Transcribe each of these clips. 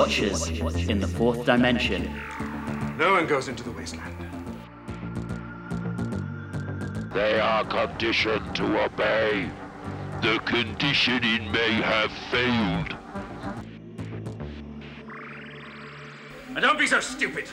Watchers in the Fourth Dimension. No one goes into the wasteland. They are conditioned to obey. The conditioning may have failed. And don't be so stupid.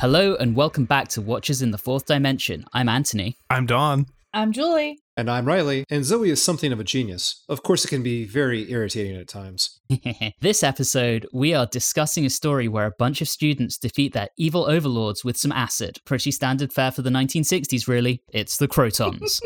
Hello and welcome back to Watchers in the Fourth Dimension. I'm Anthony. I'm Don. I'm Julie. And I'm Riley, and Zoe is something of a genius. Of course, it can be very irritating at times. this episode, we are discussing a story where a bunch of students defeat their evil overlords with some acid. Pretty standard fare for the 1960s, really. It's the Krotons.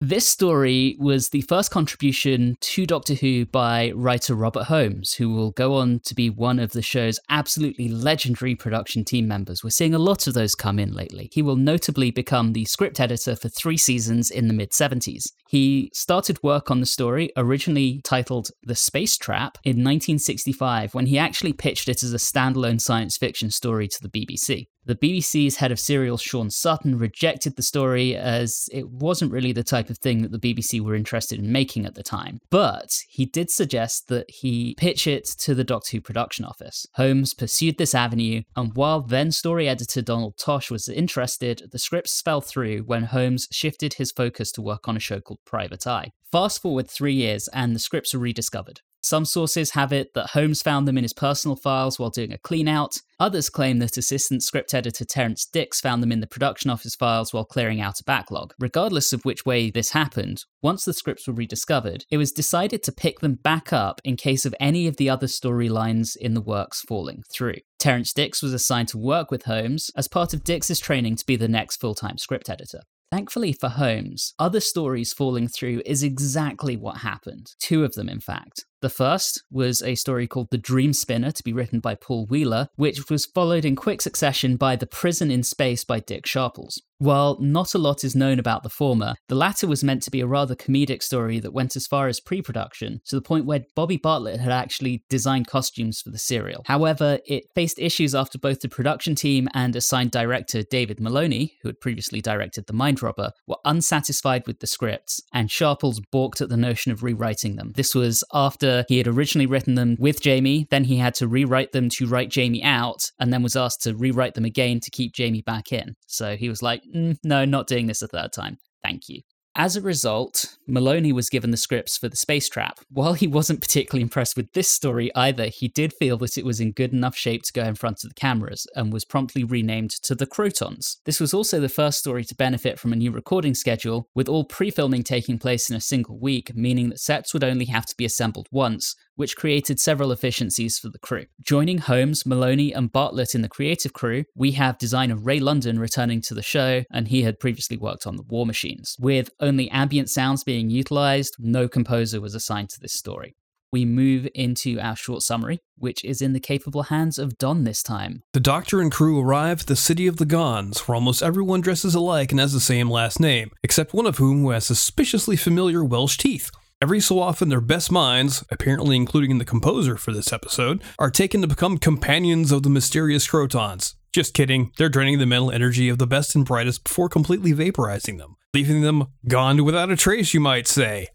This story was the first contribution to Doctor Who by writer Robert Holmes, who will go on to be one of the show's absolutely legendary production team members. We're seeing a lot of those come in lately. He will notably become the script editor for three seasons in the mid 70s. He started work on the story, originally titled The Space Trap, in 1965, when he actually pitched it as a standalone science fiction story to the BBC. The BBC's head of serials, Shaun Sutton, rejected the story as it wasn't really the type of thing that the BBC were interested in making at the time. But he did suggest that he pitch it to the Doctor Who production office. Holmes pursued this avenue, and while then story editor Donald Tosh was interested, the scripts fell through when Holmes shifted his focus to work on a show called Private Eye. Fast forward three years, and the scripts are rediscovered. Some sources have it that Holmes found them in his personal files while doing a clean out. Others claim that assistant script editor Terrance Dicks found them in the production office files while clearing out a backlog. Regardless of which way this happened, once the scripts were rediscovered, it was decided to pick them back up in case of any of the other storylines in the works falling through. Terrance Dicks was assigned to work with Holmes as part of Dicks's training to be the next full time script editor. Thankfully for Holmes, other stories falling through is exactly what happened. Two of them, in fact. The first was a story called The Dream Spinner to be written by Paul Wheeler, which was followed in quick succession by The Prison in Space by Dick Sharples. While not a lot is known about the former, the latter was meant to be a rather comedic story that went as far as pre production, to the point where Bobi Bartlett had actually designed costumes for the serial. However, it faced issues after both the production team and assigned director David Maloney, who had previously directed The Mind Robber, were unsatisfied with the scripts, and Sharples balked at the notion of rewriting them. This was after after he had originally written them with Jamie, then he had to rewrite them to write Jamie out, and then was asked to rewrite them again to keep Jamie back in. So he was like, mm, no, not doing this a third time. Thank you. As a result, Maloney was given the scripts for The Space Trap. While he wasn't particularly impressed with this story either, he did feel that it was in good enough shape to go in front of the cameras and was promptly renamed to The Krotons. This was also the first story to benefit from a new recording schedule, with all pre filming taking place in a single week, meaning that sets would only have to be assembled once, which created several efficiencies for the crew. Joining Holmes, Maloney, and Bartlett in the creative crew, we have designer Ray London returning to the show, and he had previously worked on the War Machines. With only ambient sounds being utilized, no composer was assigned to this story. We move into our short summary, which is in the capable hands of Don this time. The doctor and crew arrive at the city of the Gonds, where almost everyone dresses alike and has the same last name, except one of whom who has suspiciously familiar Welsh teeth. Every so often, their best minds, apparently including the composer for this episode, are taken to become companions of the mysterious Krotons. Just kidding, they're draining the mental energy of the best and brightest before completely vaporizing them, leaving them gone without a trace, you might say.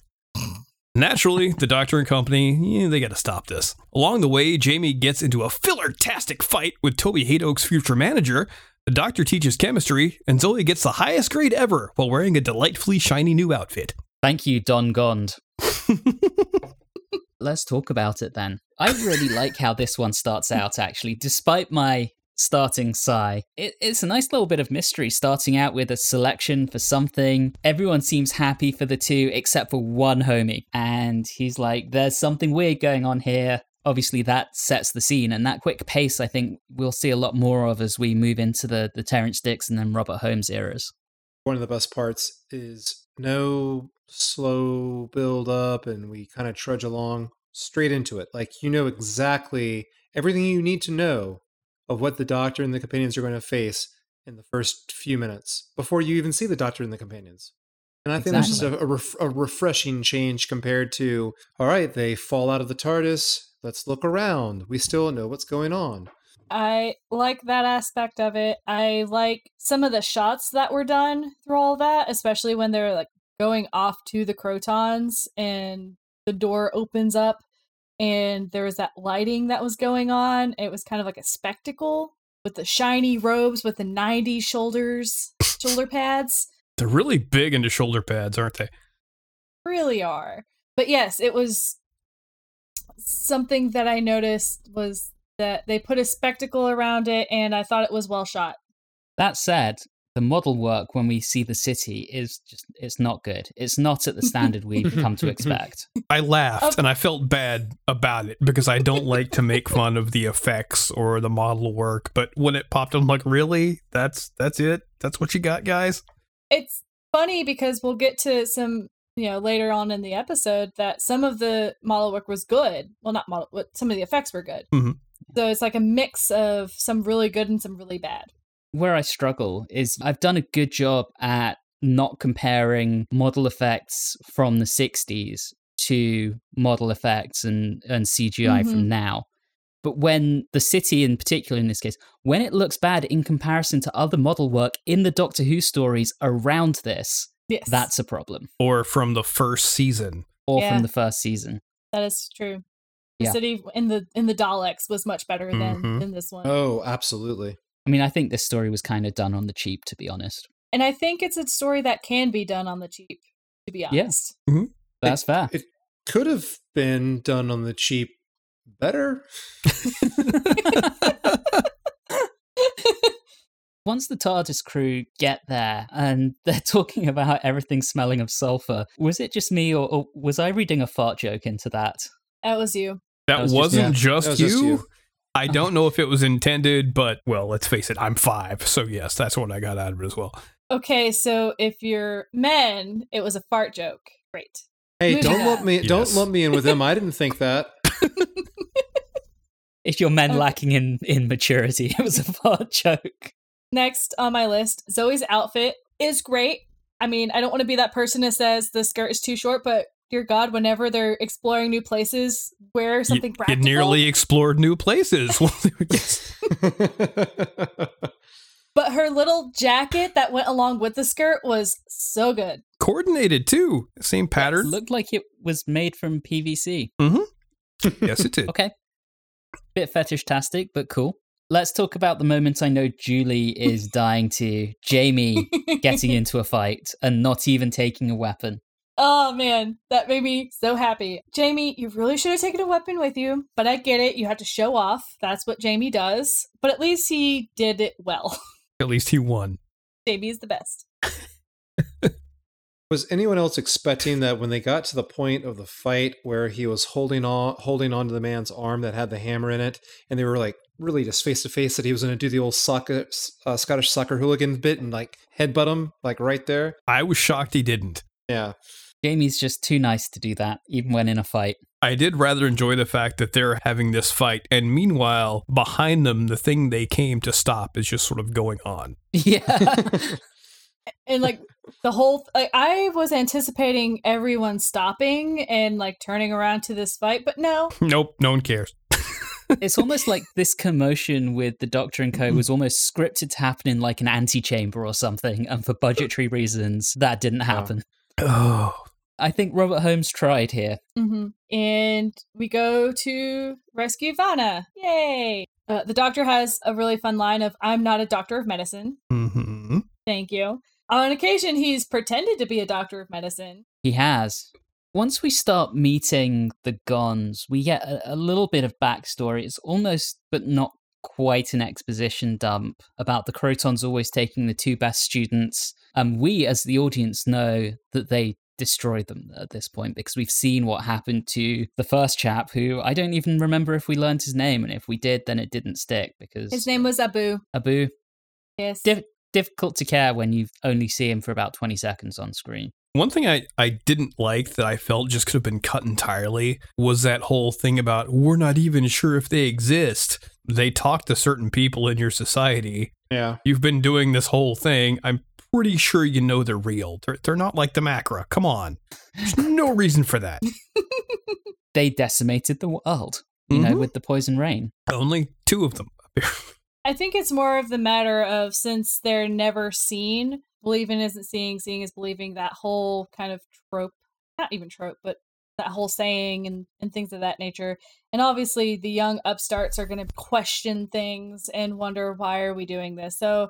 Naturally, the Doctor and company, yeah, they gotta stop this. Along the way, Jamie gets into a filler-tastic fight with Toby Hadoke's future manager. The Doctor teaches chemistry, and Zoe gets the highest grade ever while wearing a delightfully shiny new outfit. Thank you, Don Gond. Let's talk about it then. I really like how this one starts out, actually, despite my starting sigh. It, it's a nice little bit of mystery starting out with a selection for something. Everyone seems happy for the two except for one homie. And he's like, there's something weird going on here. Obviously, that sets the scene, and that quick pace, I think, we'll see a lot more of as we move into the, the Terrance Dicks and then Robert Holmes eras. One of the best parts is no slow build up and we kind of trudge along straight into it. Like you know exactly everything you need to know of what the doctor and the companions are going to face in the first few minutes before you even see the doctor and the companions. And I think exactly. that's just a, a, ref- a, refreshing change compared to, all right, they fall out of the TARDIS. Let's look around. We still know what's going on. I like that aspect of it. I like some of the shots that were done through all that, especially when they're like going off to the Krotons and the door opens up and there was that lighting that was going on. It was kind of like a spectacle with the shiny robes with the 90 shoulders, shoulder pads. They're really big into shoulder pads, aren't they? Really are. But yes, it was something that I noticed was that they put a spectacle around it and I thought it was well shot. That said, the model work when we see the city is just it's not good. It's not at the standard we've come to expect. I laughed Of- and I felt bad about it because I don't like to make fun of the effects or the model work. But when it popped, I'm like, really? That's that's it? That's what you got, guys? It's funny because we'll get to some, you know, later on in the episode that some of the model work was good. Well, not model, but some of the effects were good. Mhm. So it's like a mix of some really good and some really bad. Where I struggle is I've done a good job at not comparing model effects from the 60s to model effects and, and CGI Mhm. from now. But when the city, in particular in this case, when it looks bad in comparison to other model work in the Doctor Who stories around this, Yes. that's a problem. Or from the first season? Or Yeah. from the first season. that is true. The Yeah. city in the in the Daleks was much better than Mhm. than this one. Oh, absolutely. I mean, I think this story was kind of done on the cheap, to be honest. And I think it's a story that can be done on the cheap, to be Yeah. honest. That's fair. It could have been done on the cheap better. Once the TARDIS crew get there and they're talking about everything smelling of sulfur, was it just me or, or was I reading a fart joke into that? That was you. That, That was wasn't yeah, just, that was you. just you. I don't know if it was intended, but well, let's face it, I'm five. So yes, that's what I got out of it as well. Okay, so if you're men, it was a fart joke. Great. Hey, Moving don't lump on. me don't Yes. lump me in with them. I didn't think that. If you're men Okay. lacking in, in maturity, it was a fart joke. Next on my list, Zoe's outfit is great. I mean, I don't want to be that person that says the skirt is too short, but dear God, whenever they're exploring new places, wear something You, you practical. nearly explored new places. But her little jacket that went along with the skirt was so good. Coordinated too. Same pattern. Looked like it was made from PVC. Mm-hmm. yes, it did. Okay. Bit fetish-tastic, but cool. Let's talk about the moment I know Julie is dying to Jamie getting into a fight and not even taking a weapon. Oh man, that made me so happy. Jamie, you really should have taken a weapon with you, but I get it. You have to show off. That's what Jamie does. But at least he did it well. At least he won. Jamie is the best. Was anyone else expecting that when they got to the point of the fight where he was holding on holding onto the man's arm that had the hammer in it, and they were like really just face to face that he was going to do the old soccer, uh, Scottish soccer hooligan bit and like headbutt him like right there? I was shocked he didn't. Yeah, Jamie's just too nice to do that, even when in a fight. I did rather enjoy the fact that they're having this fight, and meanwhile, behind them, the thing they came to stop is just sort of going on. Yeah. And like the whole, like, I was anticipating everyone stopping and like turning around to this fight, but no. Nope, no one cares. it's almost like this commotion with the Doctor and Co. was almost scripted to happen in like an antechamber or something, and for budgetary reasons, that didn't oh. happen. Oh, I think Robert Holmes tried here. hmm And we go to rescue Vana. Yay! Uh, the doctor has a really fun line of "I'm not a doctor of medicine." hmm Thank you. On occasion, he's pretended to be a doctor of medicine. He has. Once we start meeting the Gonds, we get a, a little bit of backstory. It's almost, but not quite, an exposition dump about the Krotons always taking the two best students. And we, as the audience, know that they destroyed them at this point because we've seen what happened to the first chap who I don't even remember if we learned his name. And if we did, then it didn't stick because His name was Abu. Abu. Yes. Diff- difficult to care when you only see him for about 20 seconds on screen. One thing I, I didn't like that I felt just could have been cut entirely was that whole thing about we're not even sure if they exist. They talk to certain people in your society. yeah. You've been doing this whole thing. I'm pretty sure you know they're real. They're, they're not like the Macra. Come on. There's no reason for that. they decimated the world, you know, Mhm. with the poison rain. Only two of them. I think it's more of the matter of since they're never seen, believing isn't seeing, seeing is believing. That whole kind of trope, not even trope, but that whole saying and, and things of that nature. And obviously, the young upstarts are going to question things and wonder why are we doing this. So, I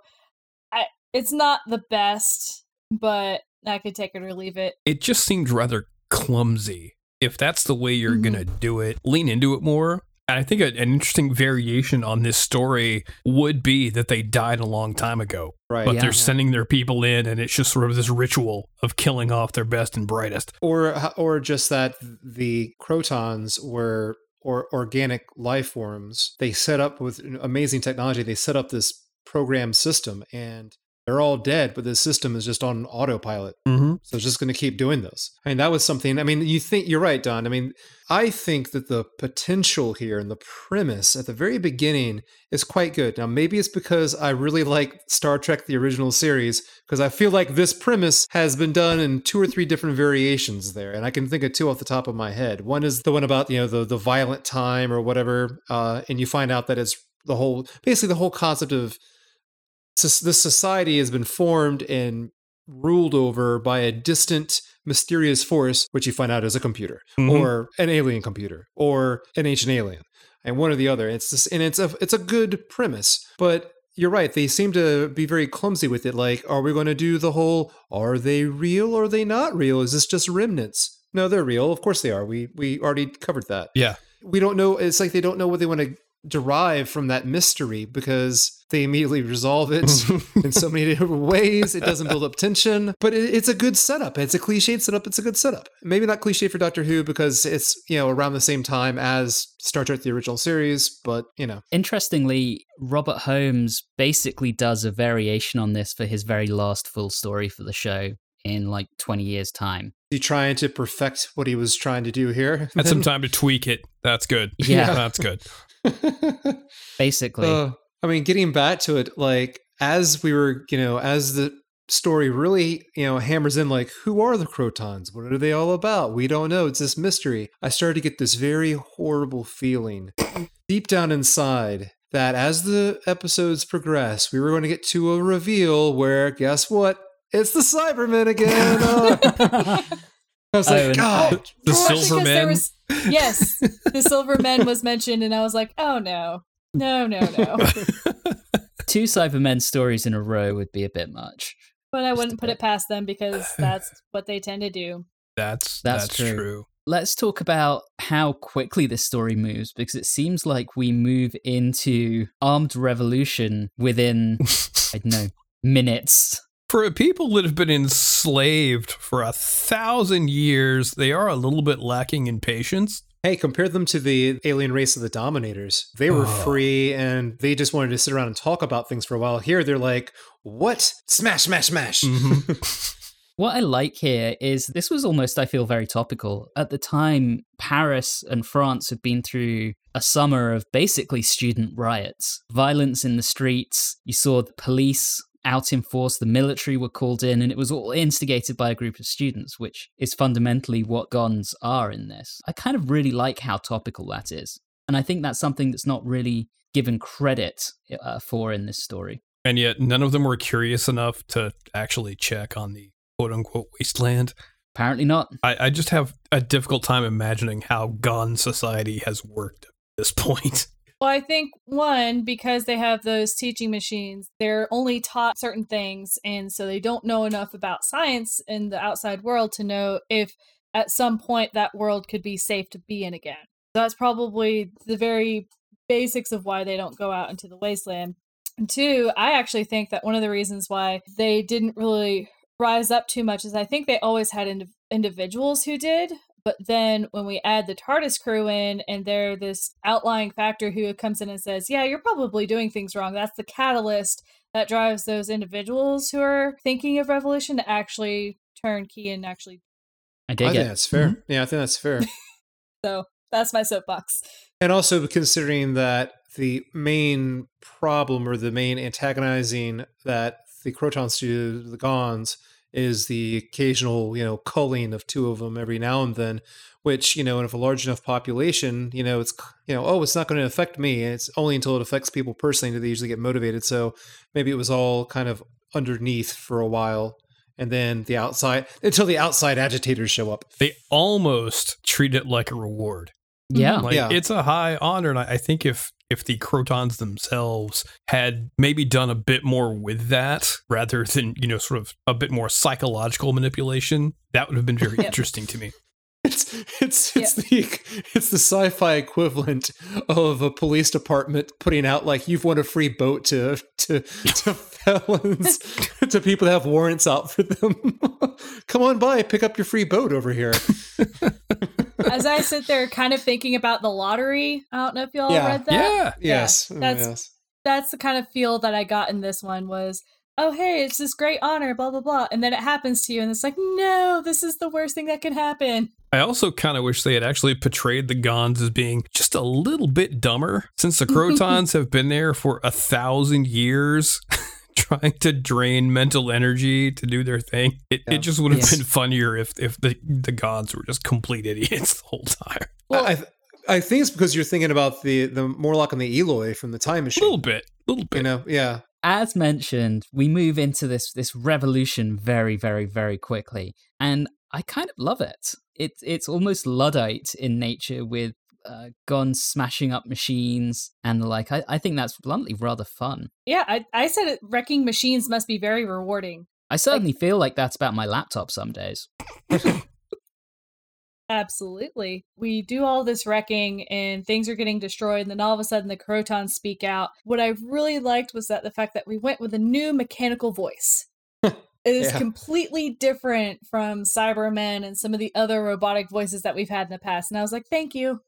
it's not the best, but I could take it or leave it. It just seemed rather clumsy. If that's the way you're Mhm. going to do it, lean into it more. And I think a- an interesting variation on this story would be that they died a long time ago, Right. but Yeah. they're sending their people in, and it's just sort of this ritual of killing off their best and brightest. or or just that the Krotons were or organic life forms they set up with amazing technology they set up this program system and they're all dead but the system is just on autopilot. Mm-hmm. so it's just going to keep doing this. I mean that was something i mean you think you're right don. I mean i think that the potential here and the premise at the very beginning is quite good. Now maybe it's because i really like star trek the original series because i feel like this premise has been done in two or three different variations there and i can think of two off the top of my head. One is the one about you know the, the violent time or whatever uh, and you find out that it's the whole basically the whole concept of this this society has been formed and ruled over by a distant mysterious force which you find out is a computer Mhm. or an alien computer or an ancient alien and one or the other. It's this and it's a it's a good premise but you're right they seem to be very clumsy with it like are we going to do the whole are they real or are they not real? Is this just remnants? No they're real. Of course they are. We we already covered that. Yeah. we don't know it's like they don't know what they want to derive from that mystery because they immediately resolve it in so many different ways it doesn't build up tension but it, it's a good setup it's a cliched setup it's a good setup maybe not cliche for doctor who because it's you know around the same time as star trek the original series but you know Interestingly, Robert Holmes basically does a variation on this for his very last full story for the show in like 20 years' time. he trying to perfect what he was trying to do here Had some time to tweak it. That's good. Yeah. That's good. Basically. Uh, I mean, getting back to it, like as we were, you know, as the story really, you know, hammers in, like, who are the Krotons? What are they all about? We don't know. It's this mystery. I started to get this very horrible feeling deep down inside that as the episodes progress, we were going to get to a reveal where, guess what? It's the Cybermen again. Oh. I was Oh, like, and- God, The Silver because there Men. was- yes, the Silver Men was mentioned, and I was like, oh no, no, no, no. Two Cybermen stories in a row would be a bit much. But I Just wouldn't put bit. it past them because that's what they tend to do. That's That's that's, true. true. Let's talk about how quickly this story moves because it seems like we move into armed revolution within, I don't know, minutes. For people that have been enslaved for a thousand years, they are a little bit lacking in patience. Hey, compare them to the alien race of the Dominators. They were Oh. free and they just wanted to sit around and talk about things for a while. Here, they're like, what? Smash, smash, smash. Mhm. What I like here is this was almost, I feel, very topical. At the time, Paris and France had been through a summer of basically student riots, violence in the streets. You saw the police out in force, the military were called in, and it was all instigated by a group of students, which is fundamentally what Gonds are in this. I kind of really like how topical that is. And I think that's something that's not really given credit uh, for in this story. and yet, none of them were curious enough to actually check on the quote unquote wasteland. Apparently not. I, I just have a difficult time imagining how Gond society has worked at this point. Well, I think one, because they have those teaching machines, they're only taught certain things. And so they don't know enough about science in the outside world to know if at some point that world could be safe to be in again. That's probably the very basics of why they don't go out into the wasteland. And two, I actually think that one of the reasons why they didn't really rise up too much is I think they always had indiv- individuals who did, but then when we add the TARDIS crew in and they're this outlying factor who comes in and says, Yeah, you're probably doing things wrong, that's the catalyst that drives those individuals who are thinking of revolution to actually turn key and actually. I I dig think it. that's fair. Mm-hmm. Yeah, I think that's fair. So that's my soapbox. and also considering that the main problem or the main antagonizing that the Krotons do, the Gonds, is the occasional, you know, culling of two of them every now and then, which, you know, and if a large enough population, you know, it's, you know, oh, it's not going to affect me. It's only until it affects people personally do they usually get motivated. So maybe it was all kind of underneath for a while. and then the outside until the outside agitators show up. They almost treat it like a reward. Yeah. Like Yeah. it's a high honor, and I I think if if the Krotons themselves had maybe done a bit more with that, rather than you know sort of a bit more psychological manipulation, that would have been very Yep. interesting to me. It's it's it's the it's the sci-fi equivalent of a police department putting out like you've won a free boat to to to felons to people that have warrants out for them. Come on by, pick up your free boat over here. As I sit there kind of thinking about the lottery, I don't know if y'all Yeah. read that. Yeah, Yes, oh, that's- yes. That's the kind of feel that I got in this one was, oh hey, it's this great honor, blah blah blah. And then it happens to you and it's like, no, this is the worst thing that can happen. I also kind of wish they had actually portrayed the Gonds as being just a little bit dumber, since the Krotons have been there for a thousand years. Trying to drain mental energy to do their thing. It, Yeah. it just would have Yes. been funnier if, if the, the Gonds were just complete idiots the whole time. Well, I I think it's because you're thinking about the the Morlock and the Eloi from the Time Machine. A little bit. A little bit. You know, yeah. as mentioned, we move into this this revolution very, very, very quickly, and I kind of love it. It's it's almost luddite in nature with uh, guns smashing up machines and the like. I, I think that's bluntly rather fun. Yeah, I, I said it, wrecking machines must be very rewarding. I certainly feel like that's about my laptop some days. Absolutely. We do all this wrecking and things are getting destroyed, and then all of a sudden the Krotons speak out. What I really liked was that the fact that we went with a new mechanical voice. It is Yeah. completely different from Cybermen and some of the other robotic voices that we've had in the past. And I was like, thank you.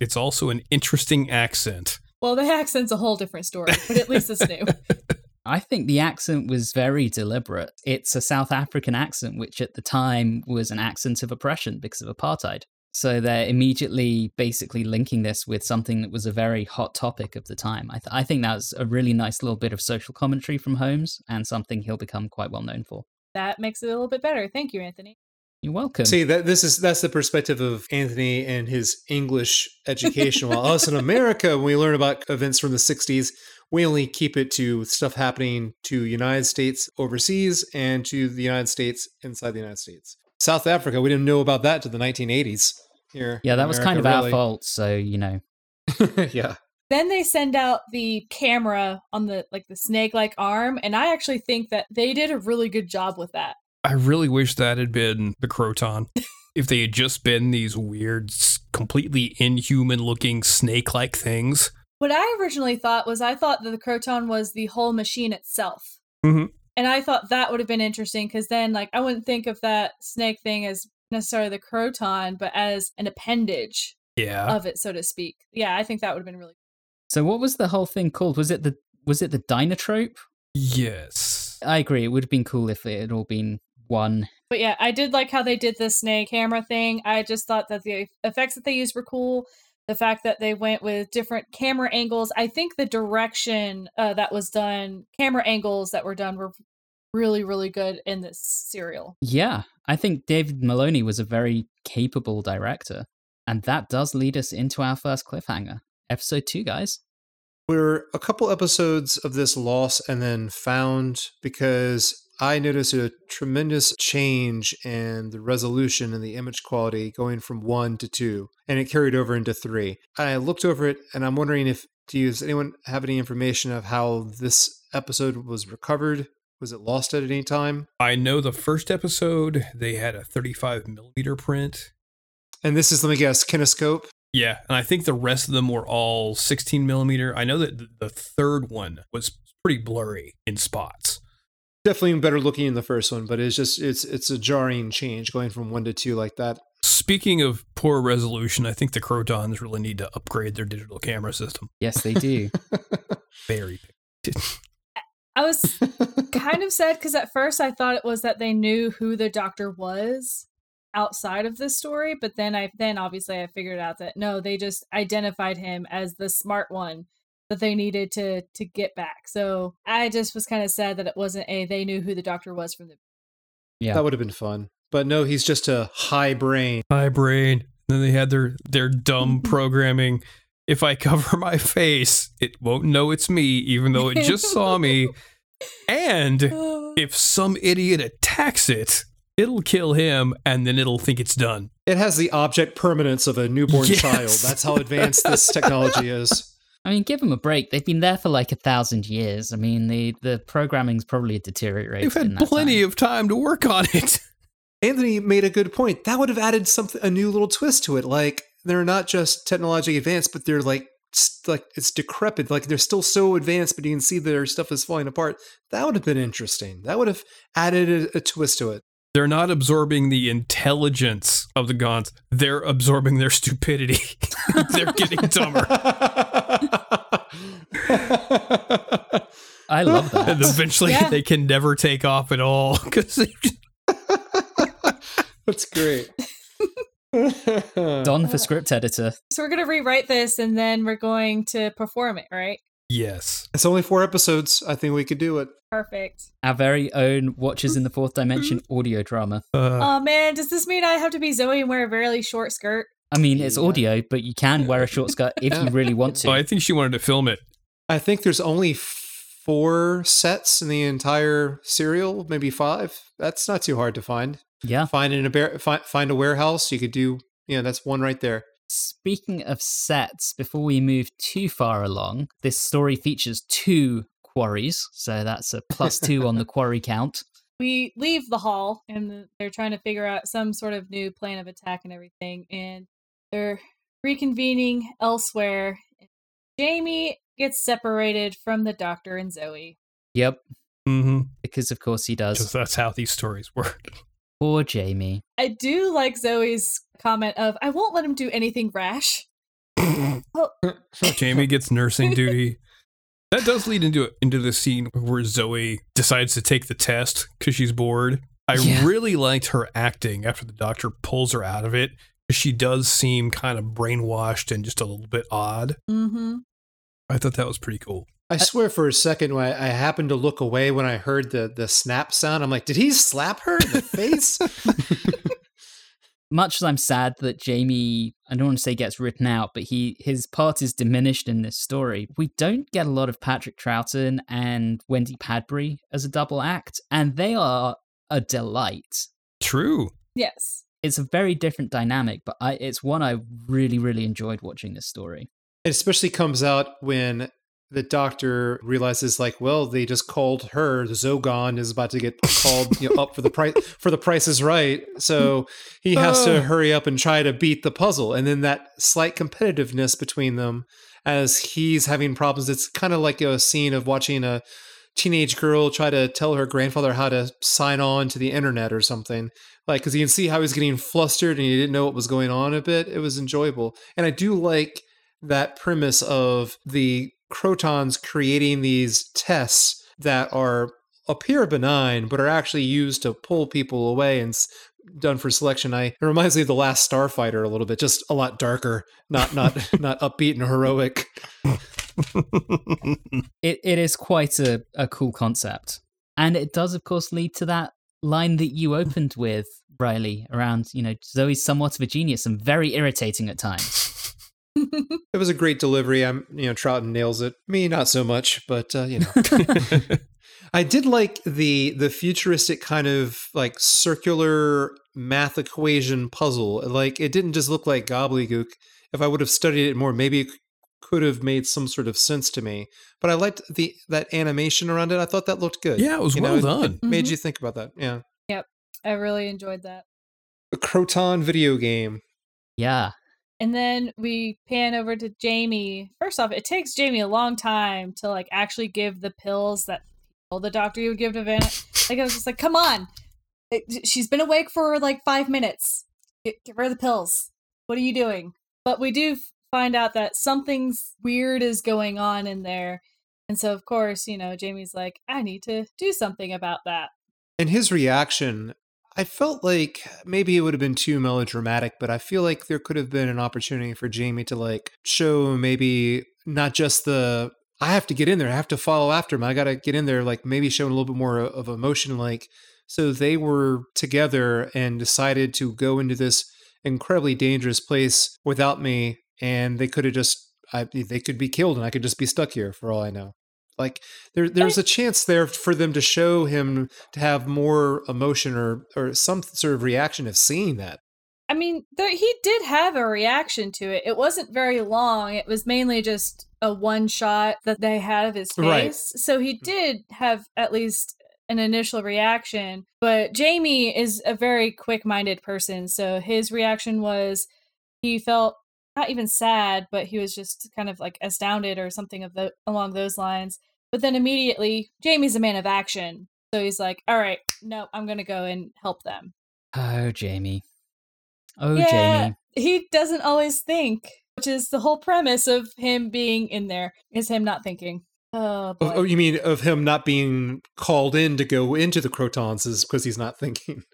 It's also an interesting accent. Well, the accent's a whole different story, but at least it's new. I think the accent was very deliberate. It's a South African accent, which at the time was an accent of oppression because of apartheid. So they're immediately basically linking this with something that was a very hot topic of the time. I, th- I think that's a really nice little bit of social commentary from Holmes and something he'll become quite well known for. That makes it a little bit better. Thank you, Anthony. You're welcome. See that this is that's the perspective of Anthony and his English education. While us in America, when we learn about events from the '60s, we only keep it to stuff happening to United States overseas and to the United States inside the United States. South Africa, we didn't know about that to the 1980s. Here, yeah, that in was kind of America, our fault. So, you know, yeah, Then they send out the camera on the like the snake-like arm, and I actually think that they did a really good job with that. I really wish that had been the Kroton. if they had just been these weird, completely inhuman looking snake like things. What I originally thought was I thought that the Kroton was the whole machine itself. Mhm. And I thought that would have been interesting because then, like, I wouldn't think of that snake thing as necessarily the Kroton, but as an appendage Yeah. of it, so to speak. Yeah, I think that would have been really so what was the whole thing called? Was it the was it the Dynatrope? yes. I agree. It would have been cool if it had all been one. But yeah, I did like how they did the snake camera thing. I just thought that the effects that they used were cool. The fact that they went with different camera angles. I think the direction uh, that was done, camera angles that were done, were really, really good in this serial. Yeah, I think David Maloney was a very capable director. And that does lead us into our first cliffhanger. Episode two, guys. we're a couple episodes of this loss and then found because I noticed a tremendous change in the resolution and the image quality going from one to two, and it carried over into three. I looked over it, and I'm wondering if do you, does anyone have any information of how this episode was recovered? Was it lost at any time? I know the first episode, they had a 35 millimeter print. And this is, let me guess, kinescope. Yeah. And I think the rest of them were all 16 millimeter. I know that the third one was pretty blurry in spots. Definitely better looking in the first one, but it's just it's it's a jarring change going from one to two like that. Speaking of poor resolution, I think the Krotons really need to upgrade their digital camera system. Yes, they do. Very. I was kind of sad because at first I thought it was that they knew who the doctor was outside of this story, but then I then obviously I figured out that no, they just identified him as the smart one that they needed to to get back. So I just was kind of sad that it wasn't a they knew who the doctor was from the Yeah. That would have been fun. But no, he's just a high brain. High brain. Then they had their their dumb mm-hmm. programming. If I cover my face, it won't know it's me, even though it just saw me. And if some idiot attacks it, it'll kill him and then it'll think it's done. It has the object permanence of a newborn Yes. child. That's how advanced this technology is. I mean, give them a break. They've been there for like a thousand years. I mean, the the programming's probably deteriorated. They've in had that plenty time. of time to work on it. Anthony made a good point. That would have added something, a new little twist to it. Like they're not just technologically advanced, but they're like, like it's decrepit. Like they're still so advanced, but you can see their stuff is falling apart. That would have been interesting. That would have added a, a twist to it. They're not absorbing the intelligence of the Gonds. They're absorbing their stupidity. They're getting dumber. I love that. And eventually Yeah. they can never take off at all because That's great. Don for script editor. So we're gonna rewrite this and then we're going to perform it, right? yes. It's only four episodes. I think we could do it. Perfect. Our very own Watchers in the Fourth Dimension audio drama. Uh, Oh man, does this mean I have to be Zoe and wear a really short skirt? I mean, it's Yeah. audio, but you can wear a short skirt if you really want to. oh, I think she wanted to film it. I think there's only four sets in the entire serial, maybe five. That's not too hard to find. yeah. Find in a bear, find, find a warehouse. You could do. Yeah, that's one right there. Speaking of sets, before we move too far along, this story features two quarries, so that's a plus two on the quarry count. We leave the hall and they're trying to figure out some sort of new plan of attack and everything, and they're reconvening elsewhere. Jamie gets separated from the doctor and Zoe. Yep, Mm-hmm. because of course he does. Just that's how these stories work. Poor Jamie. I do like Zoe's comment of, I won't let him do anything rash. well, Jamie gets nursing duty. That does lead into into the scene where Zoe decides to take the test because she's bored. I Yeah. really liked her acting after the doctor pulls her out of it. She does seem kind of brainwashed and just a little bit odd. mm-hmm. I thought that was pretty cool. I swear for a second when I, I happened to look away when I heard the the snap sound. I'm like, did he slap her in the face? Much as I'm sad that Jamie, I don't want to say gets written out, but he his part is diminished in this story. We don't get a lot of Patrick Troughton and Wendy Padbury as a double act, and they are a delight. True. Yes. It's a very different dynamic, but I, it's one I really, really enjoyed watching this story. It especially comes out when the doctor realizes, like, well, they just called her. The Zogon is about to get called you know, up for the price for the Price is Right, so he has Oh. to hurry up and try to beat the puzzle. And then that slight competitiveness between them as he's having problems. It's kind of like a scene of watching a teenage girl try to tell her grandfather how to sign on to the internet or something. Like, because you can see how he's getting flustered and he didn't know what was going on a bit. It was enjoyable, and I do like that premise of the Krotons creating these tests that are appear benign but are actually used to pull people away and s- done for selection i it reminds me of the last starfighter a little bit just a lot darker not not not upbeat and heroic It, it is quite a, a cool concept. And it does, of course, lead to that line that you opened with, Riley, around, you know, Zoe's somewhat of a genius and very irritating at times. it was a great delivery i'm you know Troughton nails it me not so much but uh, you know I did like the the futuristic kind of like circular math equation puzzle. Like it didn't just look like gobbledygook. If I would have studied it more, maybe it c- could have made some sort of sense to me. But I liked the that animation around it. I thought that looked good. Yeah, it was You well know, it- done. It made Mhm. you think about that. Yeah, Yep. I really enjoyed that. a Kroton video game. Yeah. And then we pan over to Jamie. First off, it takes Jamie a long time to like actually give the pills that he told the doctor he would give to Vana. like I was just like, come on. It- she's been awake for like five minutes. Get, give her the pills. What are you doing? But we do f- find out that something's weird is going on in there. And so, of course, you know, Jamie's like, I need to do something about that. And his reaction, I felt like maybe it would have been too melodramatic, but I feel like there could have been an opportunity for Jamie to like show maybe not just the I have to get in there, I have to follow after him, I got to get in there, like maybe showing a little bit more of emotion. Like, so they were together and decided to go into this incredibly dangerous place without me, and they could have just, I, they could be killed and I could just be stuck here for all I know. Like there, there's a chance there for them to show him to have more emotion or or some sort of reaction of seeing that. I mean, there, he did have a reaction to it. It wasn't very long. It was mainly just a one shot that they had of his face. Right. So he mm. did have at least an initial reaction. But Jamie is a very quick minded person. So his reaction was he felt not even sad, but he was just kind of like astounded or something of the along those lines. But then immediately, Jamie's a man of action. So he's like, all right, no, I'm going to go and help them. Oh, Jamie. Oh, yeah, Jamie. he doesn't always think, which is the whole premise of him being in there, is him not thinking. Oh, oh boy. Oh, oh, you mean of him not being called in to go into the Krotons is because he's not thinking.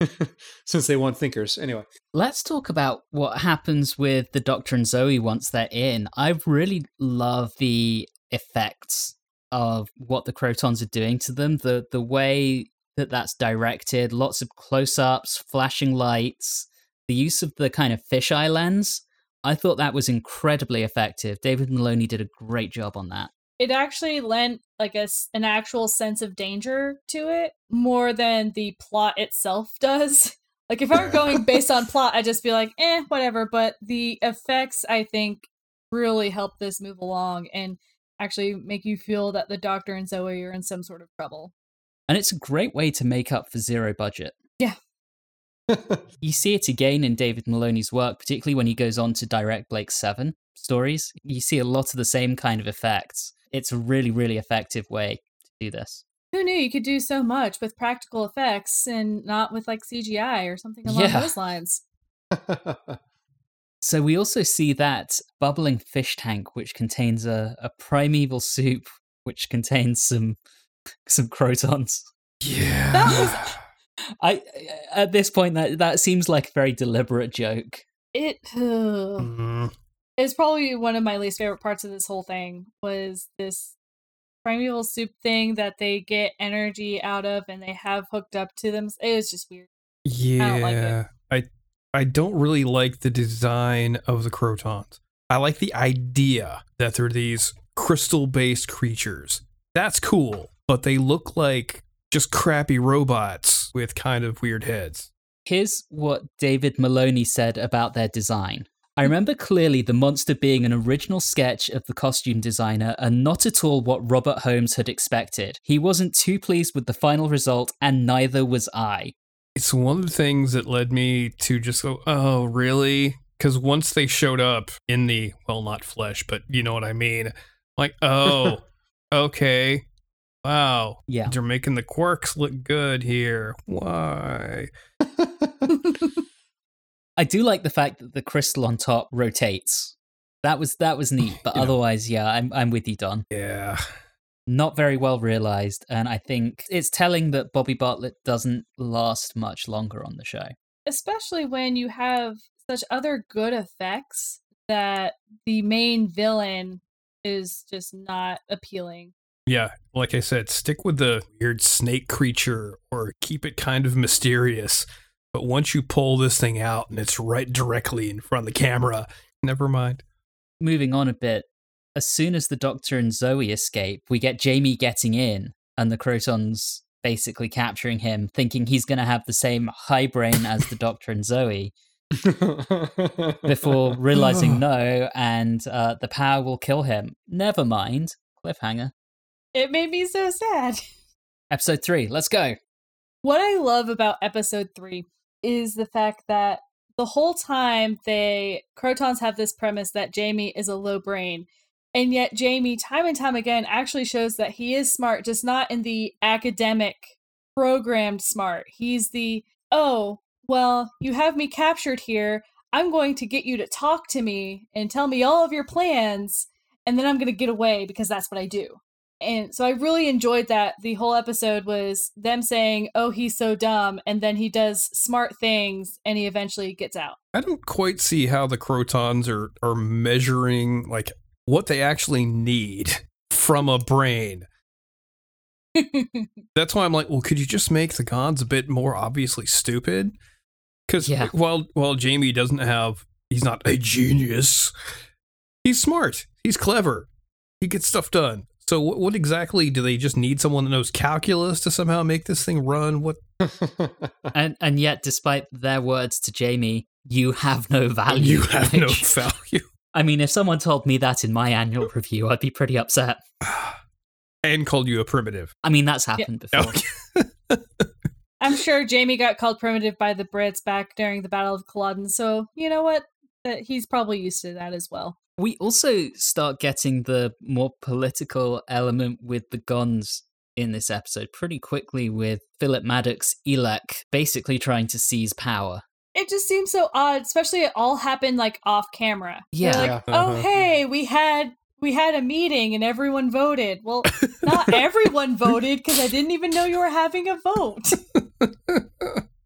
Since they want thinkers. Anyway. Let's talk about what happens with the Doctor and Zoe once they're in. I really love the effects of what the Krotons are doing to them. The the way that that's directed, lots of close-ups, flashing lights, the use of the kind of fisheye lens. I thought that was incredibly effective. David Maloney did a great job on that. It actually lent like a, an actual sense of danger to it more than the plot itself does. Like if I were going based on plot, I'd just be like, eh, whatever. But the effects, I think, really help this move along and actually make you feel that the Doctor and Zoe are in some sort of trouble. And it's a great way to make up for zero budget. Yeah. You see it again in David Maloney's work, particularly when he goes on to direct Blake's Seven stories. You see a lot of the same kind of effects. It's a really, really effective way to do this. Who knew you could do so much with practical effects and not with like CGI or something along Yeah. those lines? So we also see that bubbling fish tank, which contains a, a primeval soup, which contains some some Krotons. Yeah. That I at this point that that seems like a very deliberate joke. It. Mm. It's probably one of my least favorite parts of this whole thing was this primeval soup thing that they get energy out of and they have hooked up to them. It was just weird. Yeah. don't like it. I I don't really like the design of the Krotons. I like the idea that they're these crystal-based creatures. That's cool, but they look like just crappy robots with kind of weird heads. Here's what David Maloney said about their design. I remember clearly the monster being an original sketch of the costume designer and not at all what Robert Holmes had expected. He wasn't too pleased with the final result, and neither was I. It's one of the things that led me to just go, oh, really? Because once they showed up in the, well, not flesh, but you know what I mean. Like, oh, okay. Wow. Yeah. They're making the Quarks look good here. Why? I do like the fact that the crystal on top rotates. That was that was neat, but Yeah. otherwise, yeah, I'm I'm with you, Don. Yeah. Not very well realized, and I think it's telling that Bobi Bartlett doesn't last much longer on the show. Especially when you have such other good effects that the main villain is just not appealing. Yeah. Like I said, stick with the weird snake creature or keep it kind of mysterious. But once you pull this thing out and it's right directly in front of the camera, never mind. moving on a bit, as soon as the Doctor and Zoe escape, we get Jamie getting in and the Krotons basically capturing him, thinking he's going to have the same high brain as the Doctor and Zoe, before realizing no, and uh, the power will kill him. Never mind. Cliffhanger. It made me so sad. Episode three, let's go. What I love about episode three is the fact that the whole time they Krotons have this premise that Jamie is a low brain. And yet Jamie, time and time again, actually shows that he is smart, just not in the academic programmed smart. He's the, oh, well, you have me captured here. I'm going to get you to talk to me and tell me all of your plans, and then I'm going to get away because that's what I do. And so I really enjoyed that. The whole episode was them saying, "Oh, he's so dumb," and then he does smart things, and he eventually gets out. I don't quite see how the Krotons are, are measuring like what they actually need from a brain. That's why I'm like, well, could you just make the Gonds a bit more obviously stupid? Because Yeah. while while Jamie doesn't have, he's not a genius. He's smart. He's clever. He gets stuff done. So what, what exactly do they just need someone that knows calculus to somehow make this thing run? What And and yet, despite their words to Jamie, you have no value. you have no value. I mean, if someone told me that in my annual review, I'd be pretty upset. And called you a primitive. I mean, that's happened before. I'm sure Jamie got called primitive by the Brits back during the Battle of Culloden, so you know what? That he's probably used to that as well. We also start getting the more political element with the Gonds in this episode pretty quickly with Philip Madoc Eelek basically trying to seize power. It just seems so odd, especially it all happened like off camera. Yeah. like, Yeah. oh Uh-huh. hey, we had we had a meeting and everyone voted. Well, not everyone voted because I didn't even know you were having a vote.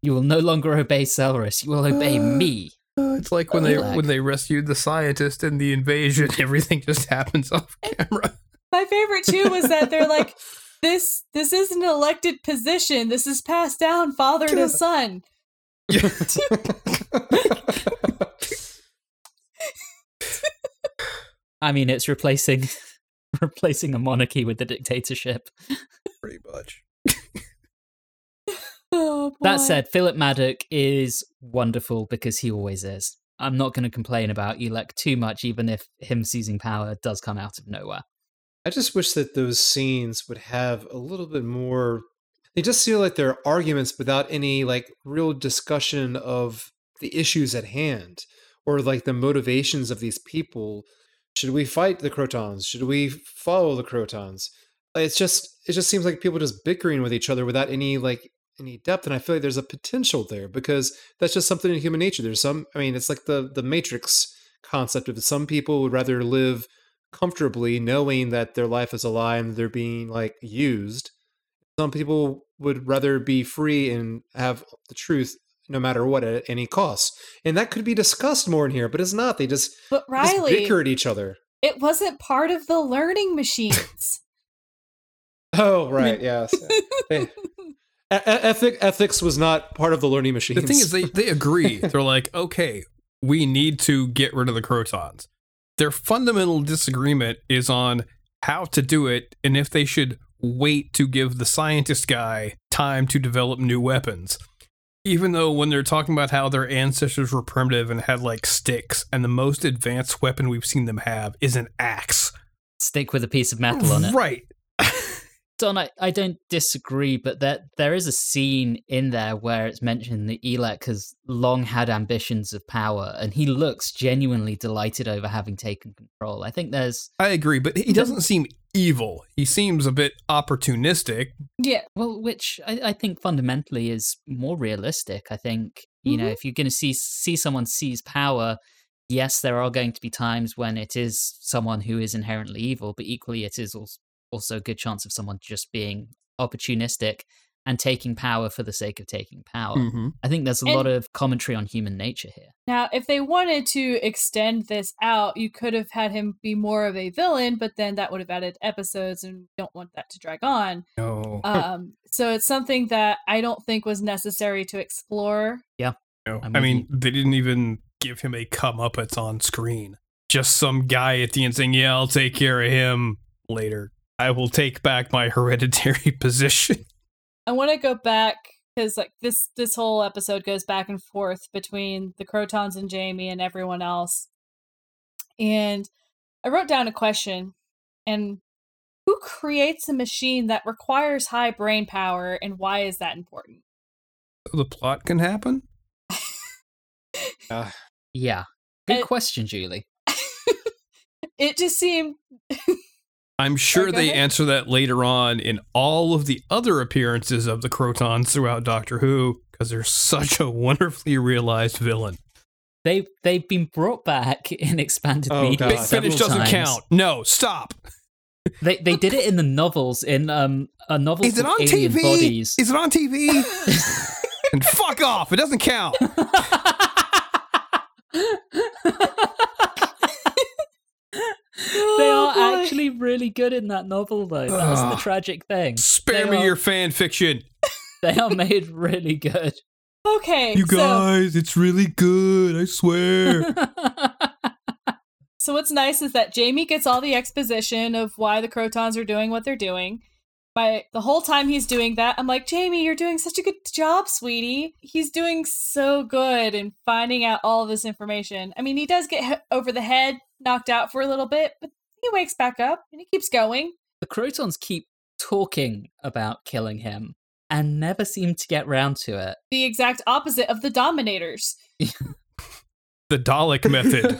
You will no longer obey Selris, you will obey me. It's like when they Eelek. when they rescued the scientist in the invasion, everything just happens off camera. My favorite too was that they're like, this this is an elected position. This is passed down father to son. I mean, it's replacing replacing a monarchy with a dictatorship. Pretty much. Oh, That said, Philip Madoc is wonderful because he always is. I'm not going to complain about Eelek too much, even if him seizing power does come out of nowhere. I just wish that those scenes would have a little bit more. They just feel like they're arguments without any like real discussion of the issues at hand or like the motivations of these people. Should we fight the Krotons? Should we follow the Krotons? It's just it just seems like people just bickering with each other without any like any depth, and I feel like there's a potential there because that's just something in human nature. There's some, I mean, it's like the the Matrix concept of some people would rather live comfortably knowing that their life is a lie and they're being like used. Some people would rather be free and have the truth no matter what at any cost. And that could be discussed more in here, but it's not. They just, But just Riley, bicker at each other. it wasn't part of the learning machines. Oh, right. Yes. They- ethic, ethics was not part of the learning machines. The thing is, they they agree. They're like, okay, we need to get rid of the Krotons. Their fundamental disagreement is on how to do it and if they should wait to give the scientist guy time to develop new weapons. Even though when they're talking about how their ancestors were primitive and had like sticks, and the most advanced weapon we've seen them have is an axe. Stick with a piece of metal on it. Right. Don, I, I don't disagree, but there there is a scene in there where it's mentioned that Eelek has long had ambitions of power, and he looks genuinely delighted over having taken control. I think there's I agree, but he doesn't seem evil. He seems a bit opportunistic. yeah. well, which I, I think fundamentally is more realistic. I think you know Mhm. if you're going to see see someone seize power, yes, there are going to be times when it is someone who is inherently evil, but equally it is also also a good chance of someone just being opportunistic and taking power for the sake of taking power. Mm-hmm. I think there's a And- lot of commentary on human nature here. Now, if they wanted to extend this out, you could have had him be more of a villain, but then that would have added episodes, and we don't want that to drag on. No. Um, so it's something that I don't think was necessary to explore. Yeah. No. I'm I with mean, they didn't even give him a comeuppance on screen. Just some guy at the end saying, "Yeah, I'll take care of him later. I will take back my hereditary position." I want to go back because like this this whole episode goes back and forth between the Krotons and Jamie and everyone else. And I wrote down a question and who creates a machine that requires high brain power and why is that important? So the plot can happen. Uh, Yeah. Good Uh, question, Julie. it just seemed I'm sure go they ahead. answer that later on in all of the other appearances of the Krotons throughout Doctor Who, because they're such a wonderfully realized villain. They they've been brought back in expanded Oh, media. God. Big several Finish doesn't times. count. No, stop. They they did it in the novels in um a novel Is it on Alien TV? Bodies. Is it on TV? and fuck off. It doesn't count. they Oh, are boy. Actually really good in that novel though. That's the ah. tragic thing. Spare They me are- your fan fiction. They are made really good. okay. You so- guys, it's really good. I swear. So what's nice is that Jamie gets all the exposition of why the Krotons are doing what they're doing. By the whole time he's doing that, I'm like, Jamie, you're doing such a good job, sweetie. He's doing so good in finding out all of this information. I mean, he does get he- over the head, knocked out for a little bit, but he wakes back up and he keeps going. The Krotons keep talking about killing him and never seem to get round to it. The exact opposite of the Dominators. The Dalek method.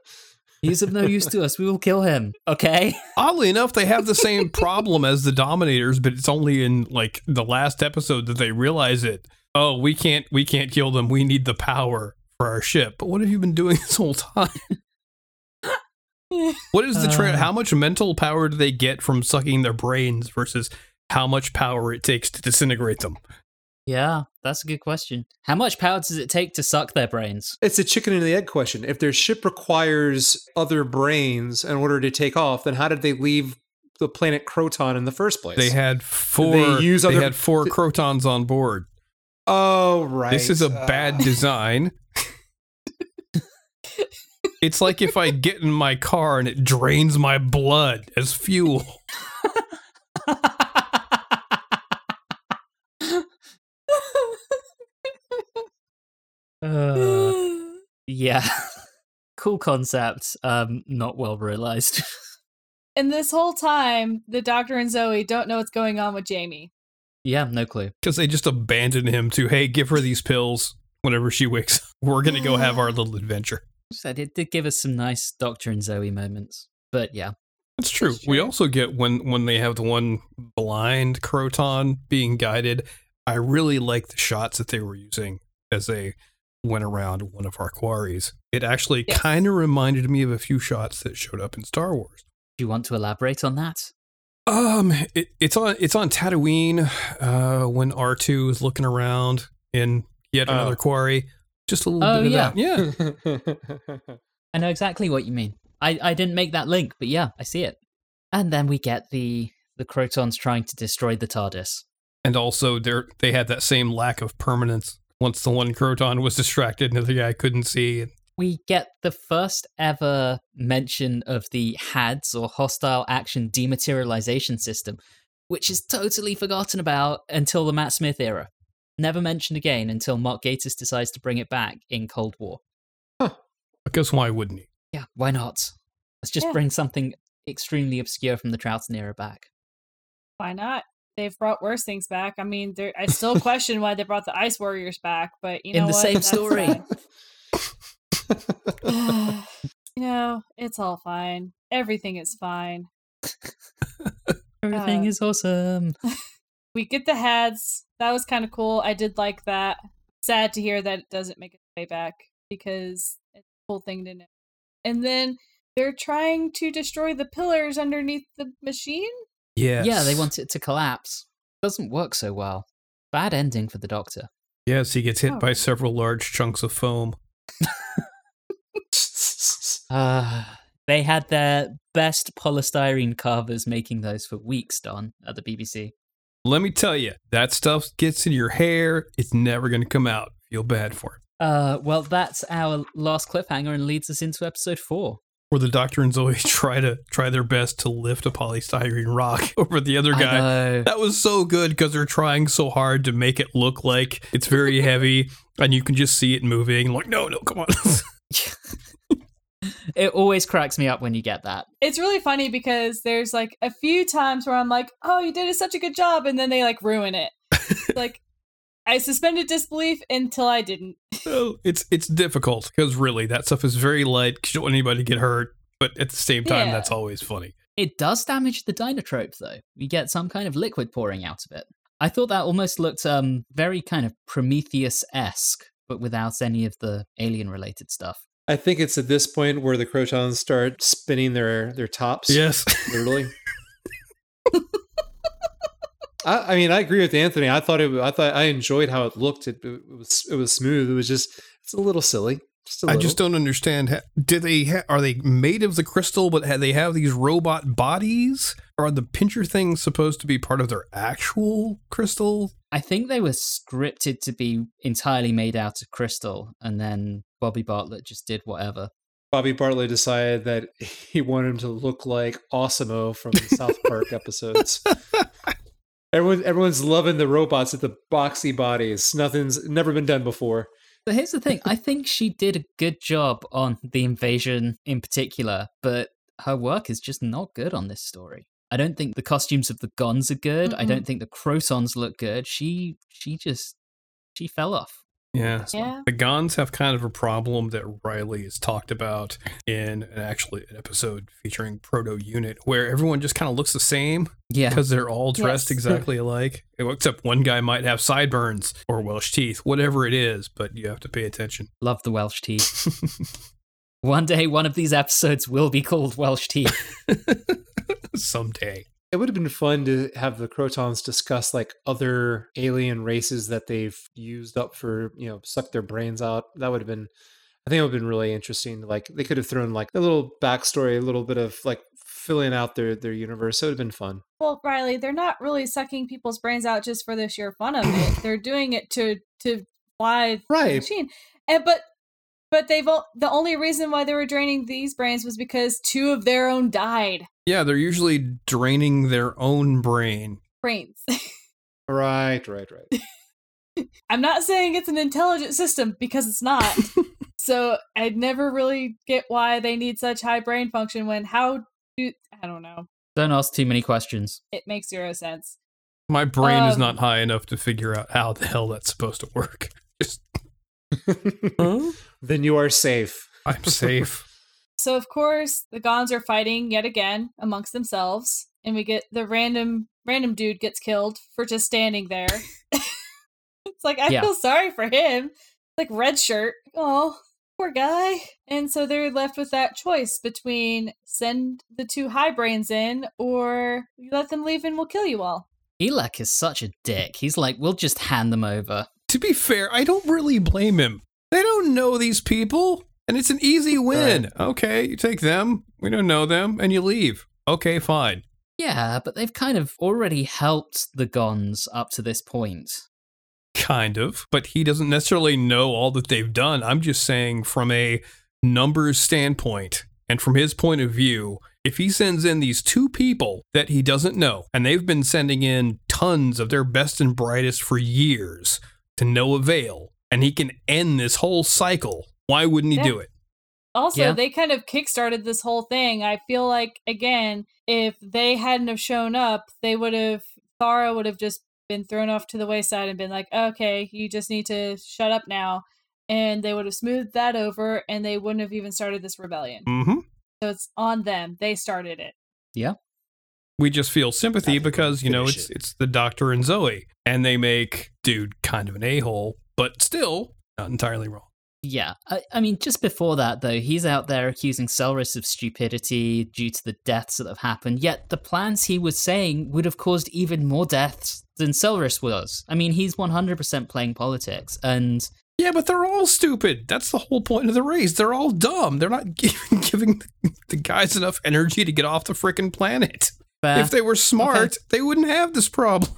He's of no use to us. We will kill him. Okay. Oddly enough, they have the same problem as the Dominators, but it's only in like the last episode that they realize it. Oh, we can't we can't kill them. We need the power for our ship. But what have you been doing this whole time? What is the trade? Uh. how much mental power do they get from sucking their brains versus how much power it takes to disintegrate them? Yeah, that's a good question. How much power does it take to suck their brains? It's a chicken and the egg question. If their ship requires other brains in order to take off, then how did they leave the planet Kroton in the first place? They had four. They They, use other- had four Krotons on board. oh right. This is a Uh, bad design. it's like if I get in my car and it drains my blood as fuel. Uh, yeah. cool concept. Um, not well realized. and this whole time, the Doctor and Zoe don't know what's going on with Jamie. yeah, no clue. Because they just abandon him to, hey, give her these pills whenever she wakes up. We're going to go have our little adventure. Said it did give us some nice Doctor and Zoe moments. But yeah. That's true. That's We also get when when they have the one blind Kroton being guided. I really like the shots that they were using as they went around one of our quarries. It actually Yes. kind of reminded me of a few shots that showed up in Star Wars. Do you want to elaborate on that? Um, it, it's on it's on Tatooine. Uh, when R two is looking around in yet Oh. another quarry. Just a little Oh, bit of yeah. that. Yeah. I know exactly what you mean. I, I didn't make that link, but yeah, I see it. And then we get the the Krotons trying to destroy the TARDIS. And also, they they had that same lack of permanence. Once the one Kroton was distracted and the other guy couldn't see, We get the first ever mention of the HADS or Hostile Action Dematerialization System, which is totally forgotten about until the Matt Smith era. Never mentioned again until Mark Gatiss decides to bring it back in Cold War. I guess why wouldn't he? Yeah, why not? Let's just Yeah. bring something extremely obscure from the Troughton era back. Why not? They've brought worse things back. I mean, I still question why they brought the Ice Warriors back, but you know In the what? same That's story. you know, it's all fine. Everything is fine. Everything Uh, is awesome. We get the HADS. That was kind of cool. I did like that. Sad to hear that it doesn't make its way back because it's a cool thing to know. And then they're trying to destroy the pillars underneath the machine. Yeah. Yeah, they want it to collapse. Doesn't work so well. Bad ending for the Doctor. Yes, he gets hit Oh. by several large chunks of foam. Uh, they had their best polystyrene carvers making those for weeks, Don, at the BBC. Let me tell you, that stuff gets in your hair. It's never going to come out. Feel bad for it. Uh, well, that's our last cliffhanger and leads us into episode four. Where the Doctor and Zoe try to try their best to lift a polystyrene rock over the other guy. That was so good because they're trying so hard to make it look like it's very heavy, and you can just see it moving. Like, no, no, come on. it always cracks me up when you get that. It's really funny because there's like a few times where I'm like, "Oh, you did such a good job," and then they like ruin it. like I suspended disbelief until I didn't. Well, it's it's difficult because really that stuff is very light. 'cause You don't want anybody to get hurt, but at the same time, Yeah. that's always funny. It does damage the Dynatrope, though. You get some kind of liquid pouring out of it. I thought that almost looked um very kind of Prometheus esque, but without any of the alien related stuff. I think it's at this point where the Krotons start spinning their their tops. Yes. literally. I, I mean, I agree with Anthony. I thought it. I thought I enjoyed how it looked. It, it was it was smooth. It was just it's a little silly. Just a I little. just don't understand. ha- Do they ha- are they made of the crystal, but ha- they have these robot bodies? Are the pincher things supposed to be part of their actual crystal? I think they were scripted to be entirely made out of crystal, and then Bobi Bartlett just did whatever. Bobi Bartlett decided that he wanted him to look like Awesom-O from the South Park episodes. Everyone, everyone's loving the robots with the boxy bodies. Nothing's never been done before. But here's the thing I think she did a good job on the invasion in particular, but her work is just not good on this story. I don't think the costumes of the Gonds are good. I Mm-mm. don't think the Krotons look good. She she just she fell off. Yeah. Yeah. The Gonds have kind of a problem that Riley has talked about in an actually an episode featuring Proto Unit, where everyone just kind of looks the same Yeah. because they're all dressed Yes. exactly alike. Except one guy might have sideburns or Welsh teeth, whatever it is, but you have to pay attention. Love the Welsh teeth. One day one of these episodes will be called Welsh teeth. Someday. It would have been fun to have the Krotons discuss like other alien races that they've used up for, you know, suck their brains out. That would have been, I think it would have been really interesting. Like they could have thrown like a little backstory, a little bit of like filling out their their universe. So it would have been fun. Well, Riley, they're not really sucking people's brains out just for the sheer fun of it. they're doing it to to fly the Right. machine. And but but they've o- the only reason why they were draining these brains was because two of their own died. Yeah, they're usually draining their own brain. Brains. Right, right, right. I'm not saying it's an intelligent system because it's not. so I'd never really get why they need such high brain function when how do I don't know. Don't ask too many questions. It makes zero sense. My brain is Um, not high enough to figure out how the hell that's supposed to work. Just, huh? Then you are safe. I'm safe. So of course the Gonds are fighting yet again amongst themselves, and we get the random random dude gets killed for just standing there. it's like I Yeah. feel sorry for him. Like red shirt. Oh, poor guy. And so they're left with that choice between send the two high brains in or you let them leave and we'll kill you all. Eelek is such a dick. He's like, we'll just hand them over. to be fair, I don't really blame him. They don't know these people, and it's an easy win. Okay, you take them, we don't know them, and you leave. Okay, fine. Yeah, but they've kind of already helped the Gonds up to this point. Kind of, but he doesn't necessarily know all that they've done. I'm just saying from a numbers standpoint and from his point of view, if he sends in these two people that he doesn't know, and they've been sending in tons of their best and brightest for years to no avail, and he can end this whole cycle, why wouldn't he Yeah. do it? Also, Yeah. they kind of kickstarted this whole thing. I feel like again, if they hadn't have shown up, they would have Thara would have just been thrown off to the wayside and been like, "Okay, you just need to shut up now." And they would have smoothed that over and they wouldn't have even started this rebellion. Mm-hmm. So it's on them. They started it. Yeah we just feel sympathy because you know it's it. it's the doctor and Zoe, and they make dude kind of an a hole, but still not entirely wrong. Yeah, I, I mean, just before that, though, he's out there accusing Selris of stupidity due to the deaths that have happened. Yet the plans he was saying would have caused even more deaths than Selris was. I mean, he's 100% playing politics. And Yeah, but they're all stupid. That's the whole point of the race. They're all dumb. They're not giving, giving the guys enough energy to get off the frickin' planet. fair, If they were smart, they wouldn't have this problem.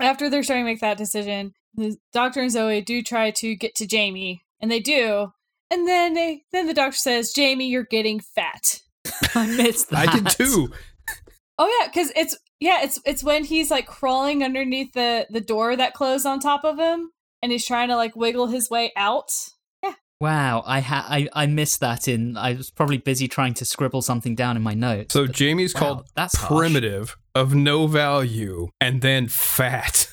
After they're starting to make that decision, the doctor and Zoe do try to get to Jamie, and they do. And then they then the doctor says, "Jamie, you're getting fat." I missed that. I did too. Oh yeah, because it's yeah, it's it's when he's like crawling underneath the the door that closed on top of him, and he's trying to like wiggle his way out. Yeah. Wow, I, ha- I I missed that in. I was probably busy trying to scribble something down in my notes. So but- Jamie's wow, called that's harsh. primitive, of no value, and then fat.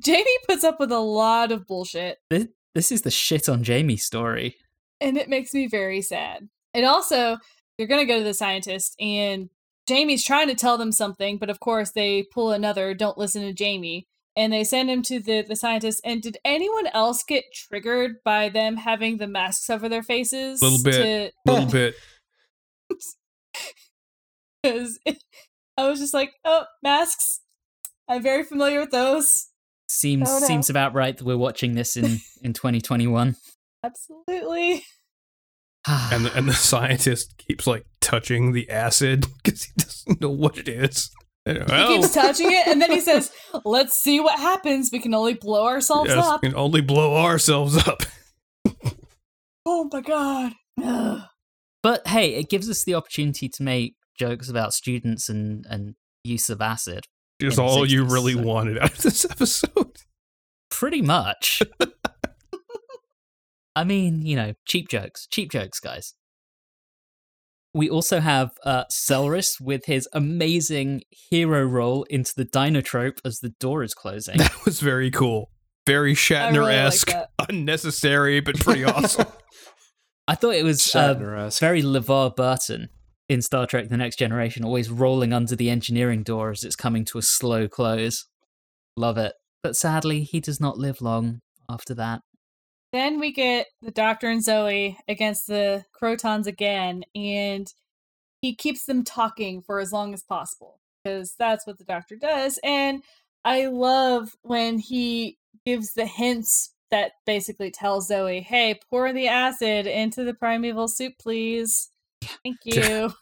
Jamie puts up with a lot of bullshit, This, this is the shit on Jamie story. and it makes me very sad. And also, they're gonna go to the scientist, and Jamie's trying to tell them something, but of course they pull another "Don't listen to Jamie." And they send him to the, the scientist. And did anyone else get triggered by them having the masks over their faces? A little bit. to- little bit. because I was just like, oh, masks. I'm very familiar with those. Seems Oh, no. seems about right that we're watching this in in 2021. Absolutely. and the, and the scientist keeps like touching the acid because he doesn't know what it is. He Well, keeps oh. touching it, and then he says, "Let's see what happens. We can only blow ourselves yes, up." we can only blow ourselves up. Oh my god! Ugh. But hey, it gives us the opportunity to make jokes about students and, and use of acid. Is all you really so- wanted out of this episode. Pretty much. I mean, you know, cheap jokes. Cheap jokes, guys. We also have uh, Selris with his amazing hero role into the Dynatrope as the door is closing. That was very cool. Very I really like Shatner esque, unnecessary, but pretty awesome. I thought it was uh, Shatner-esque. very LeVar Burton in Star Trek The Next Generation, always rolling under the engineering door as it's coming to a slow close. Love it. But sadly, he does not live long after that. Then we get the Doctor and Zoe against the Krotons again, and he keeps them talking for as long as possible because that's what the Doctor does. And I love when he gives the hints that basically tell Zoe, "Hey, pour the acid into the primeval soup, please. Thank you."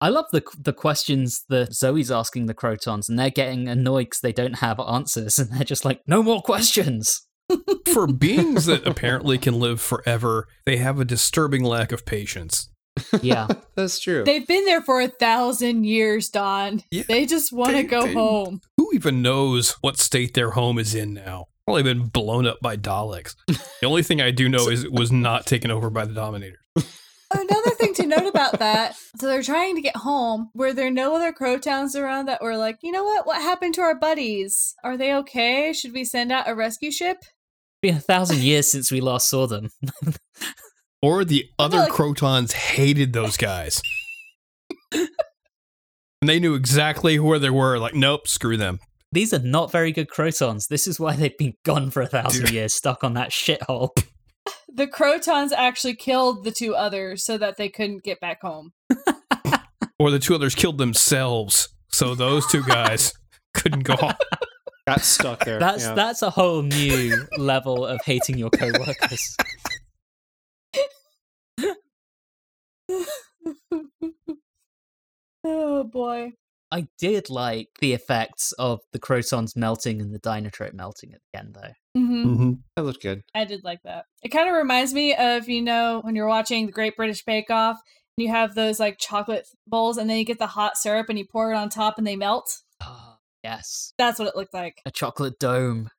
I love the the questions that Zoe's asking the Krotons, and they're getting annoyed because they don't have answers, and they're just like, "No more questions." For beings that apparently can live forever, they have a disturbing lack of patience. Yeah, That's true. They've been there for a thousand years, Don. Yeah, they just want to go they- home. Who even knows what state their home is in now? Probably been blown up by Daleks. The only thing I do know is it was not taken over by the Dominator. Another thing to note about that, so they're trying to get home. Were there no other Krotons around that were like, you know what? What happened to our buddies? Are they okay? Should we send out a rescue ship? been a thousand years since we last saw them. Or the other like- Krotons hated those guys. and they knew exactly where they were. Like, nope, screw them. These are not very good Krotons. This is why they've been gone for a thousand Dude. years, stuck on that shithole. The Krotons actually killed the two others so that they couldn't get back home. Or the two others killed themselves. So those two guys couldn't go home. Got stuck there. That's yeah. that's a whole new level of hating your coworkers. oh boy. I did like the effects of the Krotons melting and the Dynatrope melting at the end, though. hmm Mm-hmm. That looked good. I did like that. It kind of reminds me of, you know, when you're watching the Great British Bake Off, and you have those like chocolate bowls, and then you get the hot syrup and you pour it on top and they melt. Ah, yes, That's what it looked like. a chocolate dome.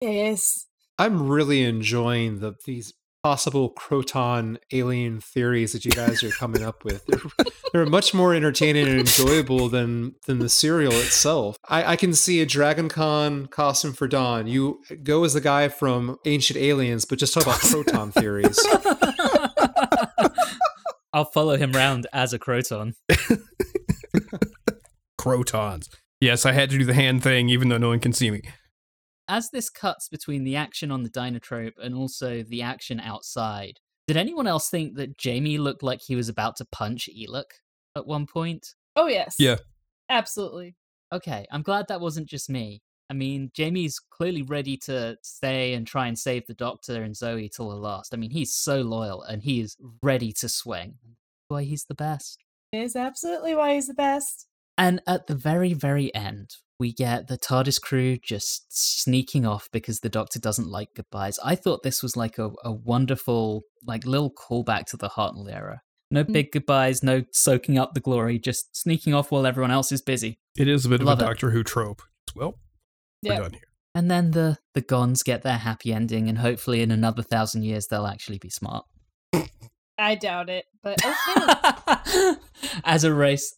Yes. I'm really enjoying the these possible Kroton alien theories that you guys are coming up with. They're, they're much more entertaining and enjoyable than than the serial itself. I, I can see a Dragon Con costume for Don. You go as the guy from Ancient Aliens, but just talk about Kroton theories. I'll follow him round as a Kroton. Krotons. Yes, I had to do the hand thing, even though no one can see me. As this cuts between the action on the Dynatrope and also the action outside, did anyone else think that Jamie looked like he was about to punch Eelek at one point? Oh yes. Yeah. Absolutely. Okay, I'm glad that wasn't just me. I mean, Jamie's clearly ready to stay and try and save the Doctor and Zoe till the last. I mean, he's so loyal and he is ready to swing. Why he's the best. It is absolutely why he's the best. And at the very, very end, we get the TARDIS crew just sneaking off because the Doctor doesn't like goodbyes. I thought this was like a, a wonderful, like little callback to the Hartnell era. No Mm. big goodbyes, no soaking up the glory, just sneaking off while everyone else is busy. It is a bit Love of it. a Doctor Who trope. Well, we're Yeah. done here. And then the the Gonds get their happy ending, and hopefully in another thousand years they'll actually be smart. I doubt it, but okay. As a race,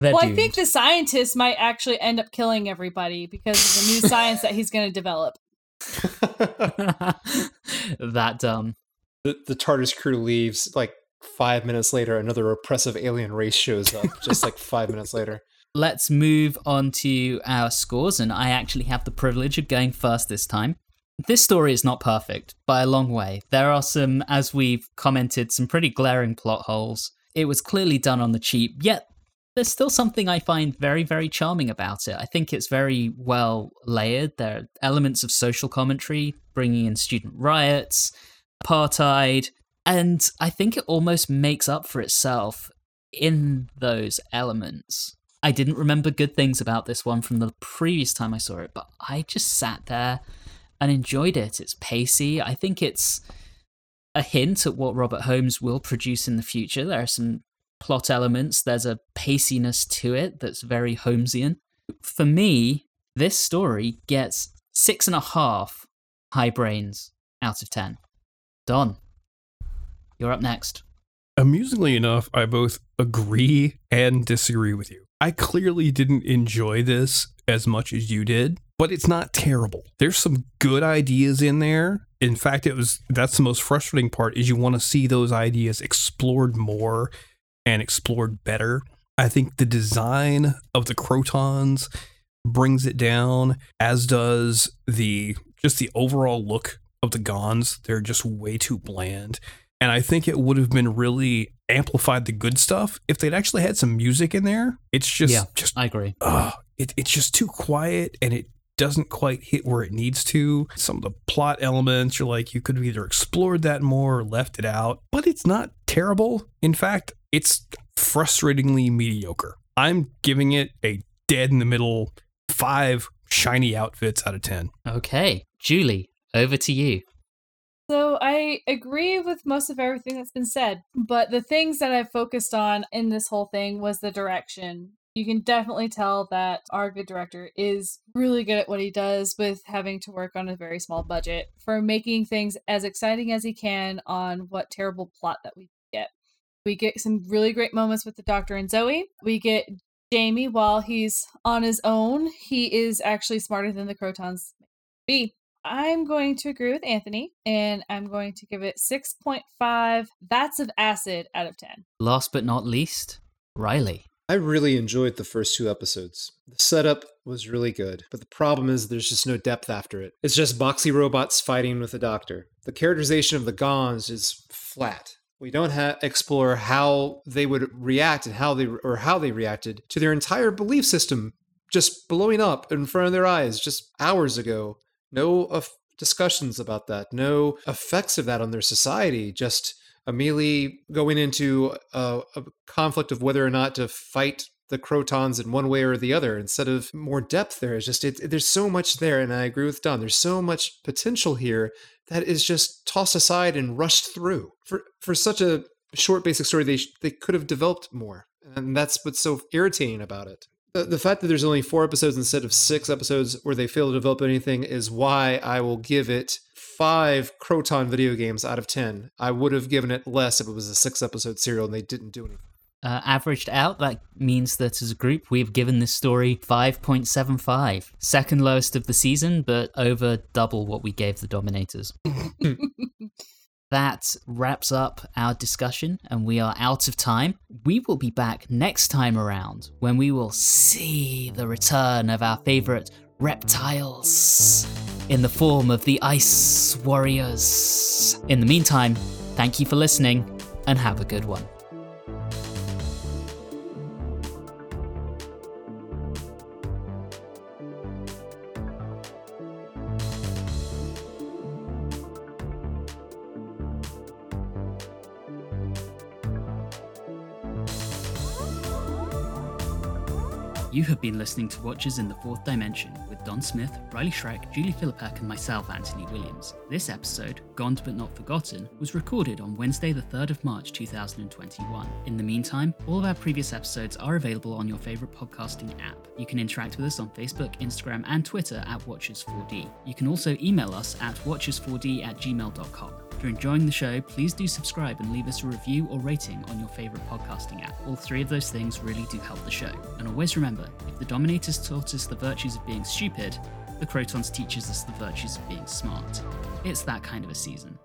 they're well, I think the scientist might actually end up killing everybody because of the new science that he's going to develop. that dumb. the, the TARDIS crew leaves. Like five minutes later, another oppressive alien race shows up. just like five minutes later. Let's move on to our scores, and I actually have the privilege of going first this time. This story is not perfect by a long way. There are some, as we've commented, some pretty glaring plot holes. It was clearly done on the cheap, yet there's still something I find very, very charming about it. I think it's very well layered. There are elements of social commentary, bringing in student riots, apartheid, and I think it almost makes up for itself in those elements. I didn't remember good things about this one from the previous time I saw it, but I just sat there and enjoyed it. It's pacey. I think it's a hint at what Robert Holmes will produce in the future. There are some plot elements, there's a paciness to it that's very Holmesian. For me, this story gets six and a half high brains out of 10. Don, you're up next. Amusingly enough, I both agree and disagree with you. I clearly didn't enjoy this as much as you did, but it's not terrible. There's some good ideas in there. In fact, it was that's the most frustrating part is you want to see those ideas explored more and explored better. I think the design of the Krotons brings it down, as does the just the overall look of the Gonds. They're just way too bland. And I think it would have been really amplified the good stuff if they'd actually had some music in there. It's just yeah, just I agree. uh, it, it's just too quiet and it doesn't quite hit where it needs to. Some of the plot elements, you're like, you could have either explored that more or left it out, but it's not terrible. In fact, it's frustratingly mediocre. I'm giving it a dead in the middle five shiny outfits out of 10. Okay, Julie, over to you. So I agree with most of everything that's been said, but the things that I focused on in this whole thing was the direction. You can definitely tell that our good director is really good at what he does with having to work on a very small budget for making things as exciting as he can on what terrible plot that we get. We get some really great moments with the Doctor and Zoe. We get Jamie while he's on his own. He is actually smarter than the Krotons be. I'm going to agree with Anthony and I'm going to give it 6.5 vats of acid out of 10. Last but not least, Riley. I really enjoyed the first two episodes. The setup was really good, but the problem is there's just no depth after it. It's just boxy robots fighting with the doctor. The characterization of the Gonds is flat. We don't ha- explore how they would react and how they or how they reacted to their entire belief system just blowing up in front of their eyes just hours ago. No of discussions about that. No effects of that on their society. Just immediately going into a, a conflict of whether or not to fight the Krotons in one way or the other instead of more depth there is just it, there's so much there and i agree with don there's so much potential here that is just tossed aside and rushed through. For for such a short basic story they they could have developed more and that's what's so irritating about it. The, the fact that there's only four episodes instead of six episodes where they fail to develop anything is why i will give it five Kroton video games out of ten. I would have given it less if it was a six episode serial and they didn't do anything Uh, averaged out, that means that as a group, we've given this story 5.75. Second lowest of the season, but over double what we gave the Dominators. that wraps up our discussion, and we are out of time. We will be back next time around when we will see the return of our favorite reptiles in the form of the Ice Warriors. In the meantime, thank you for listening and have a good one. You have been listening to Watchers in the Fourth Dimension with Don Smith, Riley Schreck, Julie Philippak, and myself, Anthony Williams. This episode, Gone but Not Forgotten, was recorded on Wednesday, the 3rd of March 2021. In the meantime, all of our previous episodes are available on your favourite podcasting app. You can interact with us on Facebook, Instagram, and Twitter at Watchers4D. You can also email us at watchers4d at gmail.com. If you're enjoying the show, please do subscribe and leave us a review or rating on your favourite podcasting app. All three of those things really do help the show. And always remember, if the Dominators taught us the virtues of being stupid, the Krotons teaches us the virtues of being smart. It's that kind of a season.